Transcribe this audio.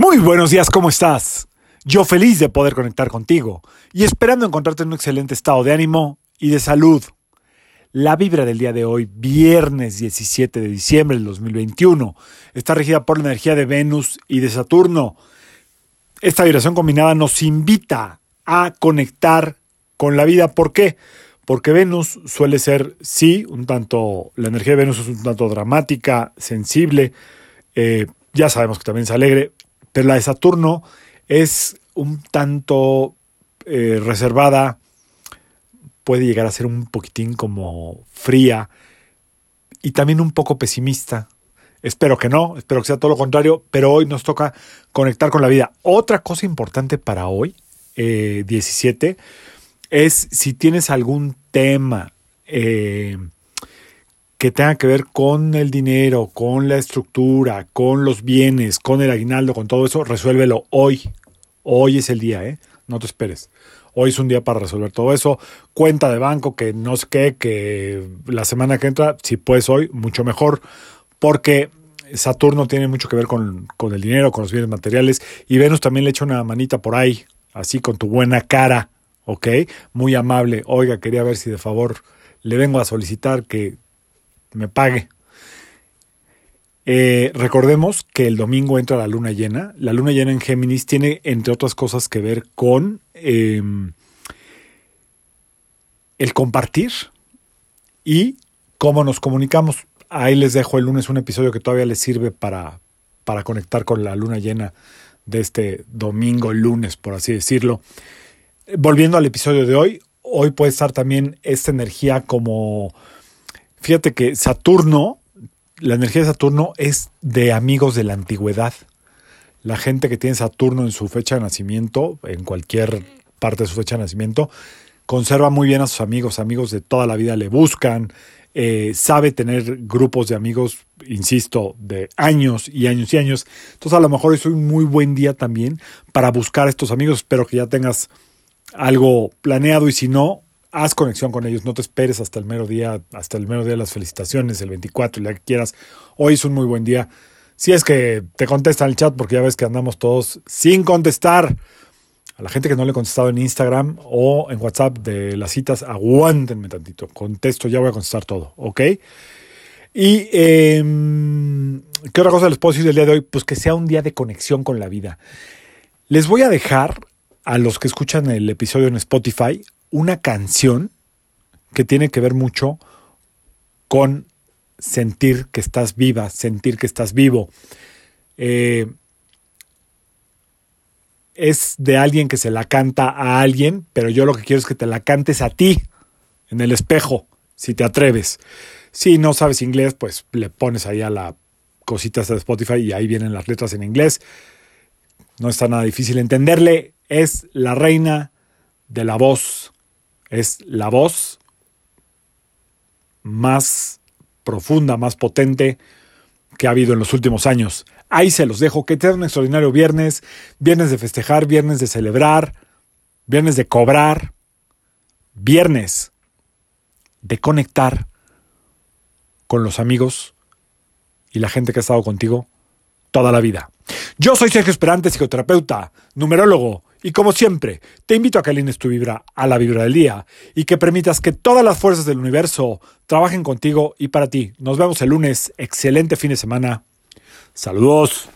Muy buenos días, ¿cómo estás? Yo feliz de poder conectar contigo y esperando encontrarte en un excelente estado de ánimo y de salud. La vibra del día de hoy, viernes 17 de diciembre del 2021, está regida por la energía de Venus y de Saturno. Esta vibración combinada nos invita a conectar con la vida. ¿Por qué? Porque Venus suele ser, sí, un tanto, la energía de Venus es un tanto dramática, sensible, eh, ya sabemos que también es alegre, pero la de Saturno es un tanto eh, reservada, puede llegar a ser un poquitín como fría y también un poco pesimista. Espero que no, espero que sea todo lo contrario, pero hoy nos toca conectar con la vida. Otra cosa importante para hoy, 17, eh, es si tienes algún tema eh, que tenga que ver con el dinero, con la estructura, con los bienes, con el aguinaldo, con todo eso, resuélvelo hoy. Hoy es el día, ¿eh? No te esperes. Hoy es un día para resolver todo eso. Cuenta de banco, que no sé qué, que la semana que entra, si puedes hoy, mucho mejor, porque Saturno tiene mucho que ver con, con el dinero, con los bienes materiales, y Venus también le echa una manita por ahí, así con tu buena cara, ¿ok? Muy amable. Oiga, quería ver si de favor le vengo a solicitar que me pague. Eh, recordemos que el domingo entra la luna llena. La luna llena en Géminis tiene, entre otras cosas, que ver con em, el compartir y cómo nos comunicamos. Ahí les dejo el lunes un episodio que todavía les sirve para, para conectar con la luna llena de este domingo, lunes, por así decirlo. Volviendo al episodio de hoy, hoy puede estar también esta energía como Fíjate que Saturno, la energía de Saturno es de amigos de la antigüedad. La gente que tiene Saturno en su fecha de nacimiento, en cualquier parte de su fecha de nacimiento, conserva muy bien a sus amigos, amigos de toda la vida le buscan, eh, sabe tener grupos de amigos, insisto, de años y años y años. Entonces a lo mejor es un muy buen día también para buscar a estos amigos. Espero que ya tengas algo planeado y si no, haz conexión con ellos, no te esperes hasta el mero día, hasta el mero día de las felicitaciones, el 24, la que quieras. Hoy es un muy buen día. Si es que te contestan el chat, porque ya ves que andamos todos sin contestar. A la gente que no le he contestado en Instagram o en WhatsApp de las citas, aguántenme tantito. Contesto, ya voy a contestar todo, ¿ok? Y em, ¿qué otra cosa les puedo decir del día de hoy? Pues que sea un día de conexión con la vida. Les voy a dejar a los que escuchan el episodio en Spotify una canción que tiene que ver mucho con sentir que estás viva, sentir que estás vivo. Eh, es de alguien que se la canta a alguien, pero yo lo que quiero es que te la cantes a ti, en el espejo, si te atreves. Si no sabes inglés, pues le pones ahí a la cosita de Spotify y ahí vienen las letras en inglés. No está nada difícil entenderle. Es la reina de la voz es la voz más profunda, más potente que ha habido en los últimos años. Ahí se los dejo. Que tengan un extraordinario viernes, viernes de festejar, viernes de celebrar, viernes de cobrar, viernes de conectar con los amigos y la gente que ha estado contigo toda la vida. Yo soy Sergio Esperante, psicoterapeuta, numerólogo y como siempre, te invito a que alines tu vibra a la vibra del día y que permitas que todas las fuerzas del universo trabajen contigo y para ti. Nos vemos el lunes. Excelente fin de semana. Saludos.